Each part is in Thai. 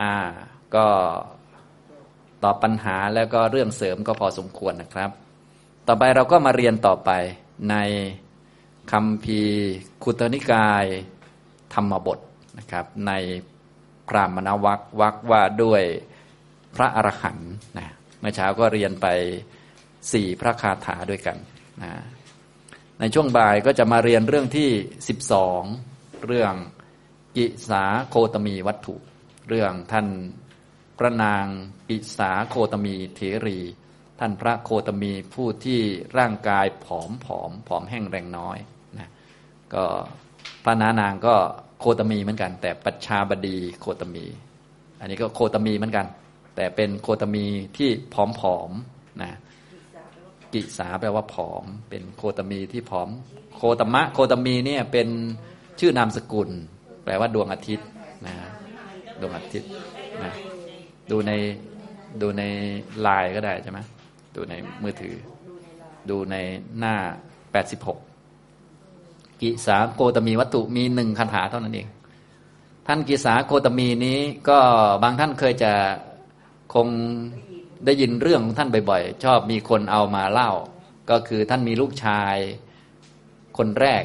อ่า ก็ตอบปัญหาแล้วก็เรื่องเสริมก็พอสมควรนะครับ ต่อไปเราก็มาเรียนต่อไปในคำพีคุตนิกายธรรมบทนะครับ ในพรามณวัควักว่าด้วยพระอรหันต์นะเมื่อเช้าก็เรียนไปสี่พระคาถาด้วยกันนะในช่วงบ่ายก็จะมาเรียนเรื่องที่สิบสองเรื่องกิสาโคตมีวัตถุ เรื่องท่านพระนางกิสาโคตมีเถรี ท่านพระโคตมีผู้ที่ร่างกายผอมผอมผอมแห้งแรงน้อยนะก็พระนานางก็โคตมีเหมือนกัน แต่ปัจชาบดีโคตมี อันนี้ก็โคตมีเหมือนกัน แต่เป็นโคตมีที่ผอมๆนะกิสาแปลว่าผอม เป็นโคตมีที่ผอม โคตมะ โคตมีเนี่ยเป็นชื่อนามสกุล แปลว่าดวงอาทิตย์ ดวงอาทิตย์นะดูในดูในไลน์ก็ได้ใช่ไหมดูในมือถือ ดูในหน้า86กิสาโคตมีวัตถุมีหนึ่งคาถาเท่านั้นเอง ท่านกิสาโคตมีนี้ก็บางท่านเคยจะคงได้ยินเรื่องของท่านบ่อยๆ ชอบมีคนเอามาเล่า ก็คือท่านมีลูกชายคนแรก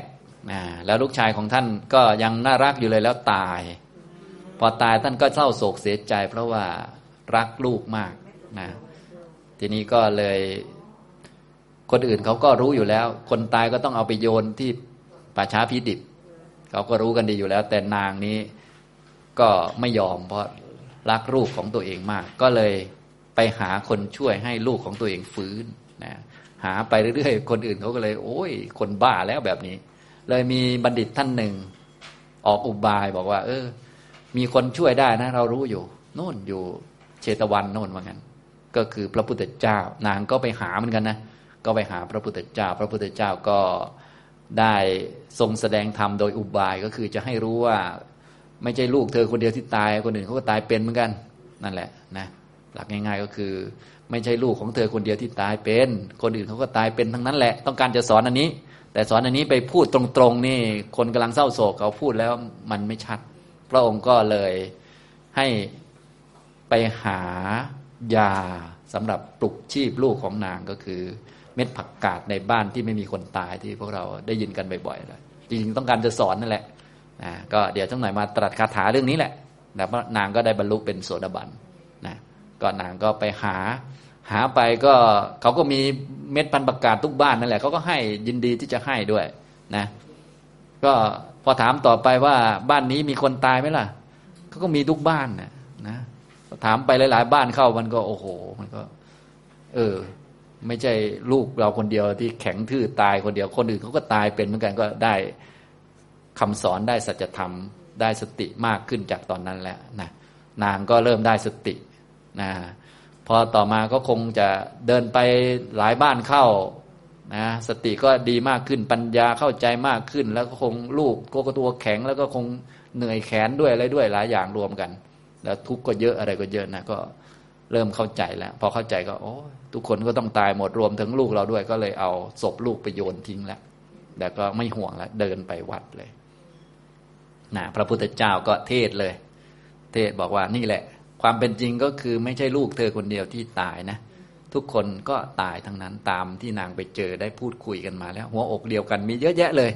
นะแล้วลูกชายของท่านก็ยังน่ารักอยู่เลยแล้วตาย พอตายท่านก็เศร้าโศกเสียใจ เพราะว่ารักลูกมากนะทีนี้ก็เลย คนอื่นเขาก็รู้อยู่แล้ว คนตายก็ต้องเอาไปโยนที่ป่าช้าพิดิบเขาก็รู้กันดีอยู่แล้ว แต่นางนี้ก็ไม่ยอมเพราะรักลูกของตัวเองมาก ก็เลยไปหาคนช่วยให้ลูกของตัวเองฟื้นนะหาไปเรื่อยๆ คนอื่นเขาก็เลย โอ้ย คนบ้าแล้วแบบนี้ เลยมีบัณฑิตท่านหนึ่ง ออกอุบายบอกว่า เออ มีคนช่วยได้นะ เรารู้อยู่โน่นอยู่เชตวันโน่นว่างั้น ก็คือพระพุทธเจ้า นางก็ไปหาเหมือนกันนะก็ไปหาพระพุทธเจ้า พระพุทธเจ้าก็ได้ทรงแสดงธรรมโดยอุบายก็คือจะให้รู้ว่าไม่ใช่ลูกเธอคนเดียวที่ตายคนอื่นเขาก็ตายเป็นเหมือนกันนั่นแหละนะหลักง่ายๆก็คือ ไม่ใช่ลูกของเธอคนเดียวที่ตายเป็น คนอื่นเขาก็ตายเป็นทั้งนั้นแหละ ต้องการจะสอนอันนี้ แต่สอนอันนี้ไปพูดตรงๆนี่คนกำลังเศร้าโศกเขาพูดแล้วมันไม่ชัด พระองค์ก็เลยให้ไปหายาสำหรับปลุกชีพลูกของนางก็คือ เม็ดผักกาดในบ้านที่ไม่มีคนตายที่พวกเราได้ยินกันบ่อยๆเลยจริงๆต้องการจะสอนนั่นแหละนะก็เดี๋ยวทั้งหน่อยมาตรัสคาถาเรื่องนี้แหละแต่นางก็ได้บรรลุเป็นโสดาบันนะก็นางก็ไปหา หาไปก็เขาก็มีเม็ดพันประกาศทุกบ้านนั่นแหละเขาก็ให้ยินดีที่จะให้ด้วยนะ ก็ พอถามต่อไปว่าบ้านนี้มีคนตายไหมล่ะเขาก็มีทุกบ้านนะนะถามไปหลาย ๆ บ้านเข้ามันก็โอ้โห มันก็ เออ ไม่ใช่ลูกเราคนเดียวที่แข็งทื่อตายคนเดียวคนอื่นเขาก็ตายเป็นเหมือนกันก็ได้คำสอนได้สัจธรรมได้สติมากขึ้นจากตอนนั้นแล้วนะนางก็เริ่มได้สตินะพอต่อมาก็คงจะเดินไปหลายบ้านเข้า นะสติก็ดีมากขึ้นปัญญาเข้าใจมากขึ้น แล้วก็คงลูกก็ตัวแข็ง แล้วก็คงเหนื่อยแขนด้วยอะไรด้วยหลายอย่างรวมกัน แล้วทุกข์ก็เยอะอะไรก็เยอะนะก็เริ่มเข้าใจแล้ว พอเข้าใจก็โอ้ทุกคนก็ต้องตายหมดรวมถึงลูกเราด้วย ก็เลยเอาศพลูกไปโยนทิ้งแล้วแต่ก็ไม่ห่วงแล้วเดินไปวัดเลยนะพระพุทธเจ้าก็เทศเลย เทศบอกว่านี่แหละ ความเป็นจริงก็คือไม่ใช่ลูกเธอคนเดียวที่ตายนะ ทุกคนก็ตายทั้งนั้นตามที่นางไปเจอได้พูดคุยกันมาแล้ว หัวอกเดียวกันมีเยอะแยะเลย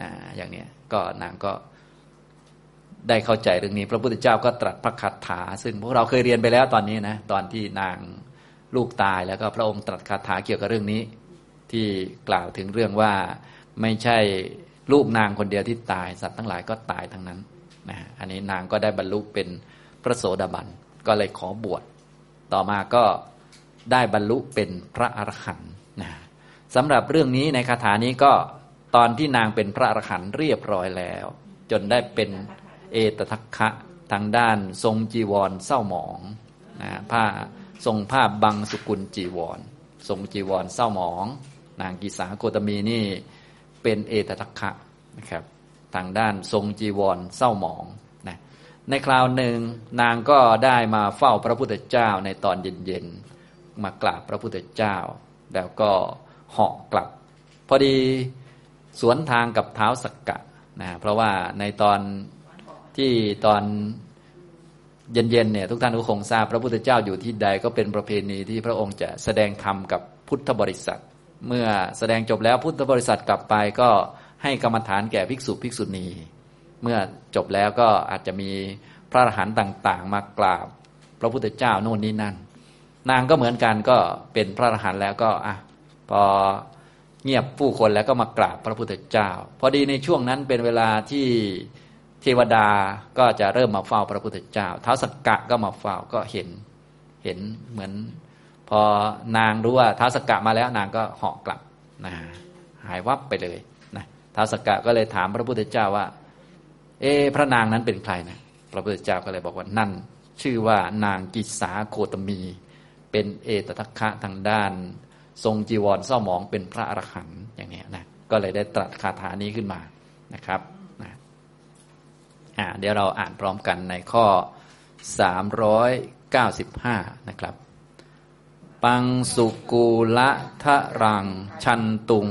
นะอย่างเนี้ยก็นางก็ได้เข้าใจเรื่องนี้ พระพุทธเจ้าก็ตรัสพระคาถา ซึ่งพวกเราเคยเรียนไปแล้วตอนนี้นะตอนที่นางลูกตายแล้วก็พระองค์ตรัสคาถาเกี่ยวกับเรื่องนี้ ที่กล่าวถึงเรื่องว่าไม่ใช่ลูกนางคนเดียวที่ตายสัตว์ทั้งหลายก็ตายทั้งนั้นนะอันนี้นางก็ได้บรรลุเป็นพระโสดาบันก็เลยขอบวชต่อมาก็ ได้บรรลุเป็นพระอรหันต์นะสำหรับเรื่องนี้ในคาถานี้ก็ตอนที่นางเป็นพระอรหันต์เรียบร้อยแล้ว จนได้เป็นเอตทัคคะทางด้านทรงจีวรเศร้าหมองนะผ้าทรงผ้าบังสุกุลจีวร ทรงจีวรเศร้าหมอง นางกิสาโคตมีนี่เป็นเอตทัคคะนะครับทางด้านทรงจีวรเศร้าหมองนะในคราวหนึ่งนางก็ได้มาเฝ้าพระพุทธเจ้าในตอนเย็นๆ มากราบพระพุทธเจ้า แล้วก็เหาะกลับ พอดีสวนทางกับเท้าสักกะนะเพราะว่าในตอนที่ตอนเย็นๆเนี่ยทุกท่านก็คงทราบพระพุทธเจ้าอยู่ที่ใดก็เป็นประเพณีที่พระองค์จะแสดงธรรมกับพุทธบริษัท เมื่อแสดงจบแล้วพุทธบริษัทกลับไปก็ให้กรรมฐานแก่ภิกษุภิกษุณี เมื่อจบแล้วก็อาจจะมีพระอรหันต์ต่าง ๆ มากราบ พระพุทธเจ้าโน่นนี่นั่น นางก็เหมือนกันก็เป็นพระอรหันต์แล้วก็อะพอเงียบผู้คนแล้วก็มากราบพระพุทธเจ้า พอดีในช่วงนั้นเป็นเวลาที่เทวดาก็จะเริ่มมาเฝ้าพระพุทธเจ้า เท้าสักกะก็มาเฝ้าก็เห็นเห็นเหมือน พอนางรู้ว่าเท้าสักกะมาแล้วนางก็เหาะกลับนะหายวับไปเลยนะเท้าสักกะก็เลยถามพระพุทธเจ้าว่า เอพระนางนั้นเป็นใครนะพระพุทธเจ้าก็เลยบอกว่านั่น ชื่อว่านางกิสาโคตมี เป็นเอตทัคคะทางด้าน ทรงจีวรเศร้าหมองเป็นพระอรหันต์อย่างนี้นะก็เลยได้ตรัสคาถานี้ขึ้นมานะครับนะอ่าเดี๋ยวเราอ่านพร้อมกันในข้อ 395 นะครับ ปังสุกูละทะรัง ชันตุง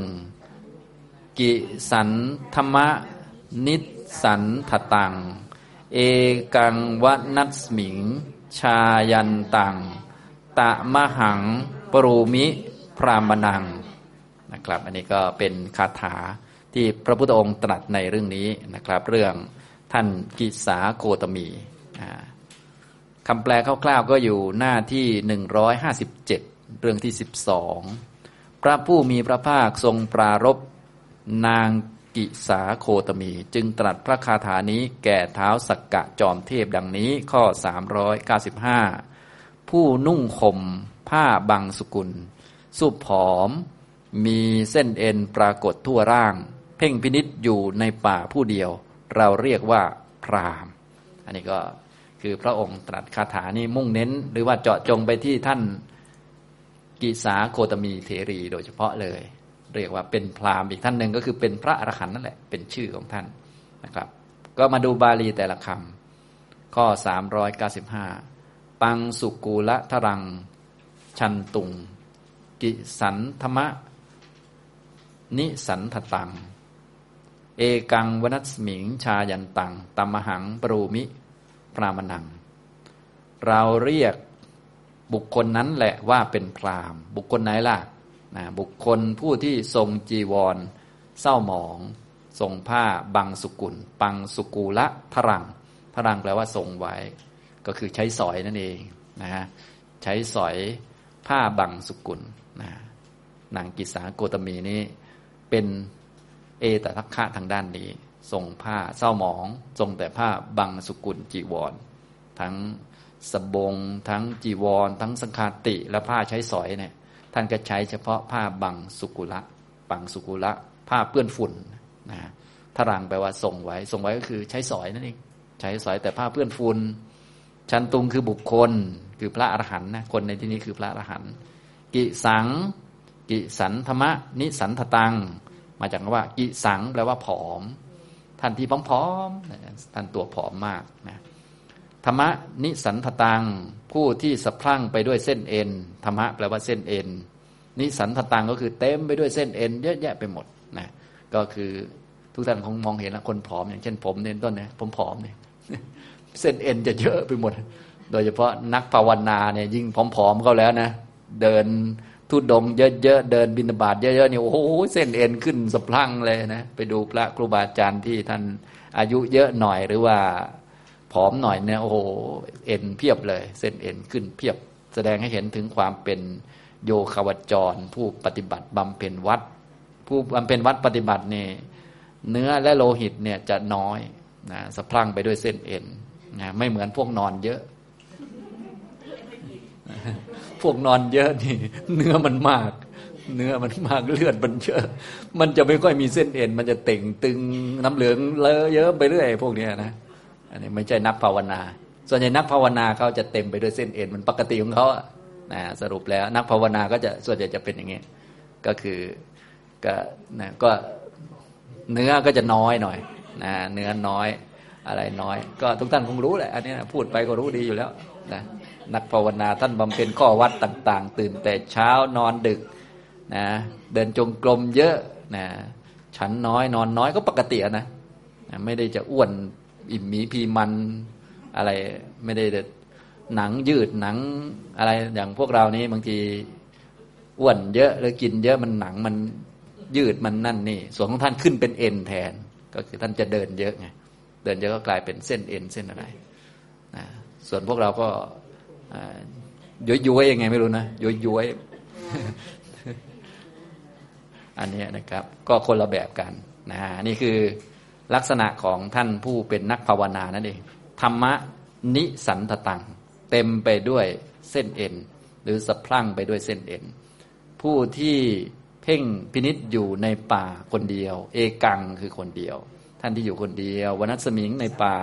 กิสันธรรมะนิสันทตัง เอกังวนัสมิง ชายันตัง ตะมหังปรูมิพรามนังนะครับ อันนี้ก็เป็นคาถาที่พระพุทธองค์ตรัสในเรื่องนี้นะครับ เรื่องท่านกิสาโคตมีคำแปลคร่าวๆก็อยู่หน้าที่ 157 เรื่องที่ 12 พระผู้มีพระภาคทรงปรารบนางกิสาโคตมี จึงตรัสพระคาถานี้แก่เท้าสักกะจอมเทพดังนี้ข้อ 395 ผู้นุ่งข่มผ้าบางสกุลสุผอม มีเส้นเอ็นปรากฏทั่วร่าง เพ่งพินิษอยู่ในป่าผู้เดียว เราเรียกว่าพรามอันนี้ก็คือพระองค์ตรัสคาถานี้มุ่งเน้น หรือว่าเจาะจงไปที่ท่านกิสาโคตมีเถรีโดยเฉพาะเลย เรียกว่าเป็นพรามอีกท่านหนึ่งก็คือเป็นพระอรหันต์นั่นแหละเป็นชื่อของท่านนะครับ ก็มาดูบาลีแต่ละคำข้อ 395 ปังสุกูละทรัง ชันตุง กิสันธรมะ นิสันทตัง เอกังวนัสมิงชายันตังตัมหังปรูมิ พรามนัง เราเรียกบุคคลนั้นแหละว่าเป็นพรามบุคคลไหนล่ะนะบุคคลผู้ที่ทรงจีวร เศร้าหมอง ทรงผ้าบังสุกุล ปังสุกูละทรังทรังแปลว่าทรงไว้ ก็คือใช้สอยนั่นเองนะฮะใช้สอยผ้าบังสุกุลนะนางกิสาโกตมีนี้เป็นเอตทัคคะทางด้านนี้ทรงผ้าเศร้าหมองทรงแต่ผ้าบังสุกุลจีวร ทั้งสบง ทั้งจีวร ทั้งสังคาติและผ้าใช้สอยเนี่ยท่านก็ใช้เฉพาะผ้าบังสุกุละบังสุกุละผ้าเปื้อนฝุ่นนะทรังแปลว่าส่งไว้ส่งไว้ก็คือใช้สอยนั่นเองใช้สอยแต่ผ้าเปื้อนฝุ่น ชันตุงคือบุคคลคือพระอรหันต์นะคนในที่นี้คือพระอรหันต์กิสัง กิสันธรรมะนิสันทตัง มาจากคำว่า กิสังแปลว่าผอม ท่านที่ผอมๆท่านตัวผอมมากนะธรรมะนิสันทตัง ผู้ที่สะพรั่งไปด้วยเส้นเอ็นธรรมะแปลว่าเส้นเอ็นนิสันทตังก็คือเต็มไปด้วยเส้นเอ็นเยอะแยะไปหมดนะก็คือทุกท่านคงมองเห็นแล้วคนผอมอย่างเช่นผมเนี่ยต้นนี่ยผมผอมเนี่ย เส้นเอ็นจะเยอะไปหมด โดยเฉพาะนักภาวนาเนี่ยยิ่งผอมๆเขาแล้วนะ เดินทุดดงเยอะๆเดินบินบาตเยอะๆเนี่ยโอ้โหเส้นเอ็นขึ้นสะพรั่งเลยนะไปดูพระครูบาอาจารย์ที่ท่านอายุเยอะหน่อยหรือว่าผอมหน่อยเนี่ยโอ้โหเอ็นเพียบเลย เส้นเอ็นขึ้นเพียบ แสดงให้เห็นถึงความเป็นโยคาวจร ผู้ปฏิบัติบำเพ็ญวัด ผู้บำเพ็ญวัดปฏิบัติเนี่ยเนื้อและโลหิตเนี่ยจะน้อยนะสะพรั่งไปด้วยเส้นเอ็น นะไม่เหมือนพวกนอนเยอะ พวกนอนเยอะนี่ เนื้อมันมาก เนื้อมันมากเลือดมันเยอะ มันจะไม่ค่อยมีเส้นเอ็น มันจะเต่งตึงน้ำเหลืองเลอะเยอะไปเรื่อยพวกนี้นะอันนี้ไม่ใช่นักภาวนา ส่วนใหญ่นักภาวนาเขาจะเต็มไปด้วยเส้นเอ็นมันปกติของเขานะสรุปแล้ว นักภาวนาก็จะส่วนใหญ่จะเป็นอย่างนี้ ก็คือก็นะก็เนื้อก็จะน้อยหน่อยนะเนื้อน้อย อะไรน้อย ก็ทุกท่านคงรู้แหละ อันนี้พูดไปก็รู้ดีอยู่แล้วนะนักภาวนาท่านบำเพ็ญข้อวัดต่าง ๆ ตื่นแต่เช้านอนดึกนะเดินจงกรมเยอะนะฉันน้อยนอนน้อยก็ปกตินะนะไม่ได้จะอ้วนอิ่มมีพีมันอะไรไม่ได้หนังยืดหนังอะไรอย่างพวกเรานี้บางทีอ้วนเยอะหรือกินเยอะมันหนังมันยืดมันนั่นนี่ ส่วนของท่านขึ้นเป็นเอ็นแทน ก็คือท่านจะเดินเยอะไง เดินเยอะก็กลายเป็นเส้นเอ็นเส้นอะไรนะส่วนพวกเราก็ย้อยย้อยยังไงไม่รู้นะย้อยย้อยอันนี้นะครับ ก็คนละแบบกันนะนี่คือลักษณะของท่านผู้เป็นนักภาวนานั่นเองธรรมะนิสันตตัง เต็มไปด้วยเส้นเอ็น หรือสะพรั่งไปด้วยเส้นเอ็น ผู้ที่เพ่งพินิษอยู่ในป่าคนเดียว เอกังคือคนเดียว ท่านที่อยู่คนเดียววนัสมิงในป่า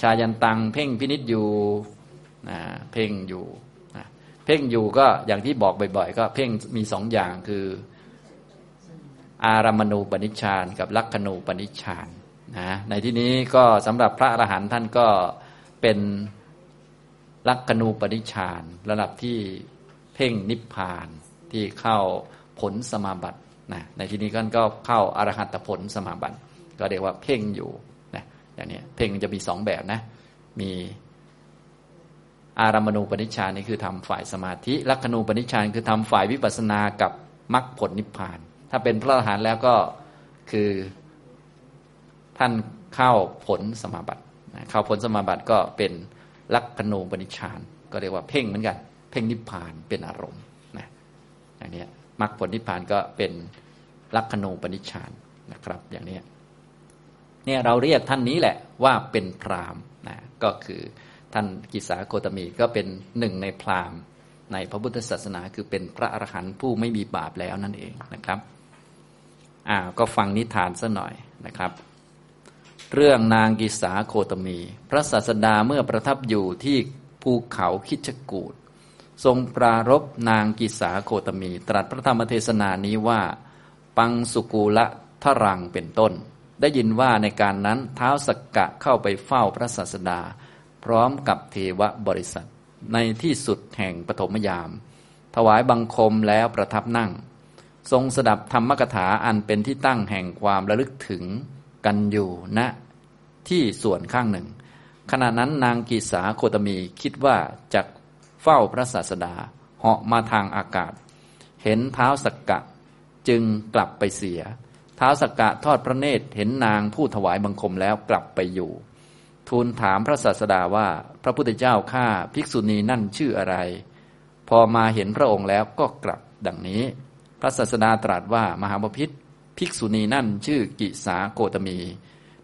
ชายันตัง เพ่งพินิษอยู่นะเพ่งอยู่นะเพ่งอยู่ก็อย่างที่บอกบ่อย ๆ ก็เพ่งมีสองอย่างคือ อารามณูปนิชฌานกับลักขณูปนิชฌานนะในที่นี้ก็สำหรับพระอรหันต์ท่านก็เป็นลักขณูปนิชฌานระดับที่เพ่งนิพพานที่เข้าผลสมาบัตินะในที่นี้ก็เข้าอรหัตผลสมาบัติ ก็เรียกว่าเพ่งอยู่นะอย่างนี้เพ่งจะมีสองแบบนะ มีอารามณูปนิชฌานนี่คือทำฝ่ายสมาธิลักขณูปนิชฌานคือทำฝ่ายวิปัสสนากับมรรคผลนิพพาน ถ้าเป็นพระอรหันต์แล้วก็คือท่านเข้าผลสมาบัติเข้าผลสมาบัติก็เป็นลักขณูปนิชฌานก็เรียกว่าเพ่งเหมือนกัน เพ่งนิพพานเป็นอารมณ์นะอย่างนี้มรรคผลนิพพานก็เป็นลักขณูปนิชฌานนะครับ อย่างนี้ เนี่ยเราเรียกท่านนี้แหละว่าเป็นพราหมณ์นะก็คือท่านกิสาโคตมีก็เป็นหนึ่งในพราหมณ์ ในพระพุทธศาสนาคือเป็นพระอรหันต์ผู้ไม่มีบาปแล้วนั่นเองนะครับอ่าก็ฟังนิทานซะหน่อยนะครับ เรื่องนางกิสาโคตมี พระศาสดาเมื่อประทับอยู่ที่ภูเขาคิชกูดทรงปรารบนางกิสาโคตมี ตรัสพระธรรมเทศนานี้ว่า ปังสุกูละทรังเป็นต้น ได้ยินว่าในการนั้นเท้าสกกะเข้าไปเฝ้าพระศาสดา พร้อมกับเทวบริษัท ในที่สุดแห่งปฐมยาม ถวายบังคมแล้วประทับนั่ง ทรงสดับธรรมกถาอันเป็นที่ตั้งแห่งความระลึกถึงกันอยู่ณนะที่ส่วนข้างหนึ่ง ขณะนั้นนางกีสาโคตมีคิดว่าจะเฝ้าพระศาสดาเหาะมาทางอากาศ เห็นเท้าสกกะจึงกลับไปเสีย ท้าวสักกะทอดพระเนตรเห็นนางผู้ถวายบังคมแล้วกลับไปอยู่ ทูลถามพระศาสดาว่าพระพุทธเจ้าข้าภิกษุณีนั่นชื่ออะไร พอมาเห็นพระองค์แล้วก็กลับดังนี้ พระศาสดาตรัสว่ามหาบพิษภิกษุณีนั่นชื่อกิสาโกตมี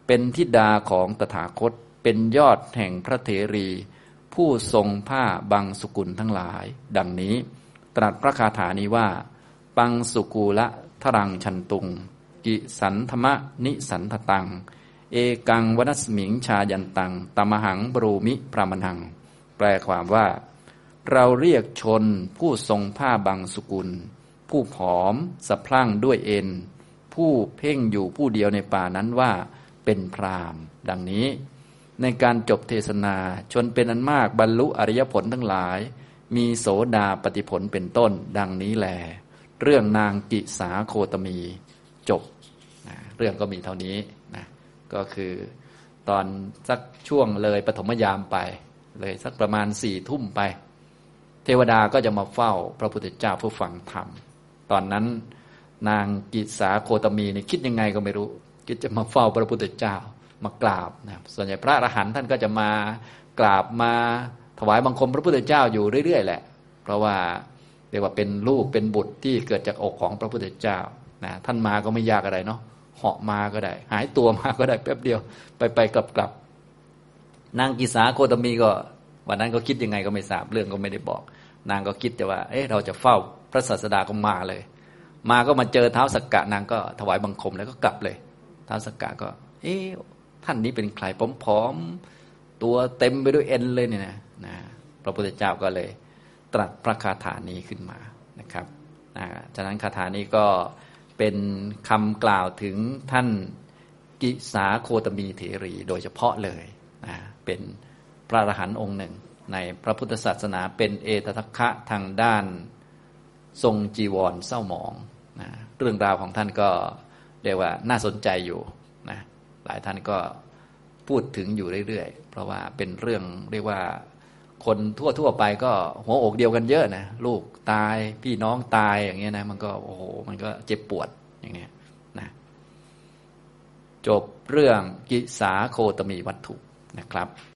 เป็นทิดาของตถาคต เป็นยอดแห่งพระเถรี ผู้ทรงผ้าบางสุกุลทั้งหลาย ดังนี้ ตรัสพระคาถานี้ว่า ปังสุกูละทรังชันตุง กิสันธรรมนิสันทตัง เอกังวนัสมิงชายันตังตมหังบรูมิพระมนัง แปลความว่า เราเรียกชนผู้ทรงผ้าบางสกุล ผู้ผอมสะพรั่งด้วยเอ็น ผู้เพ่งอยู่ผู้เดียวในป่านั้นว่าเป็นพรามดังนี้ ในการจบเทศนาชนเป็นอันมากบรรลุอริยผลทั้งหลาย มีโสดาปฏิผลเป็นต้นดังนี้แหลเรื่องนางกิสาโคตมี จบ เรื่องก็มีเท่านี้นะก็คือตอนสักช่วงเลยปฐมยามไป เลยสักประมาณสี่ทุ่มไป เทวดาก็จะมาเฝ้าพระพุทธเจ้าผู้ฟังธรรม ตอนนั้นนางกิสาโคตมีนี่คิดยังไงก็ไม่รู้ คิดจะมาเฝ้าพระพุทธเจ้ามากราบนะส่วนใหญ่พระอรหันต์ท่านก็จะมากราบมาถวายบังคมพระพุทธเจ้าอยู่เรื่อยๆแหละ เพราะว่าเรียกว่าเป็นลูกเป็นบุตรที่เกิดจากอกของพระพุทธเจ้านะท่านมาก็ไม่ยากอะไรเนาะ เหาะมาก็ได้ หายตัวมาก็ได้แป๊บเดียว ไปไปกลับกลับนางกิสาโคตมีก็ วันนั้นก็คิดยังไงก็ไม่ทราบเรื่องก็ไม่ได้บอก นางก็คิดแต่ว่า เอ๊ะเราจะเฝ้าพระศาสดาก็มาเลย มาก็มาเจอเท้าสักกะนางก็ถวายบังคมแล้วก็กลับเลย เท้าสักกะก็ เอ๊ะท่านนี้เป็นใครผอมๆตัวเต็มไปด้วยเอ็นเลยเนี่ยนะนะพระพุทธเจ้าก็เลย ตรัสพระคาถานี้ขึ้นมานะครับนะฉะนั้นคาถานี้ก็ เป็นคำกล่าวถึงท่านกิสาโคตมีเถรีโดยเฉพาะเลยนะเป็นพระอรหันต์องค์หนึ่ง ในพระพุทธศาสนาเป็นเอตทัคคะทางด้านทรงจีวรเศร้าหมองนะเรื่องราวของท่านก็เรียกว่าน่าสนใจอยู่นะหลายท่านก็พูดถึงอยู่เรื่อยๆ เพราะว่าเป็นเรื่องเรียกว่า คนทั่วๆไปก็หัวอกเดียวกันเยอะนะลูกตายพี่น้องตายอย่างเงี้ยนะมันก็โอ้โหมันก็เจ็บปวดอย่างเงี้ยนะจบเรื่องกิสาโคตมีวัตถุนะครับ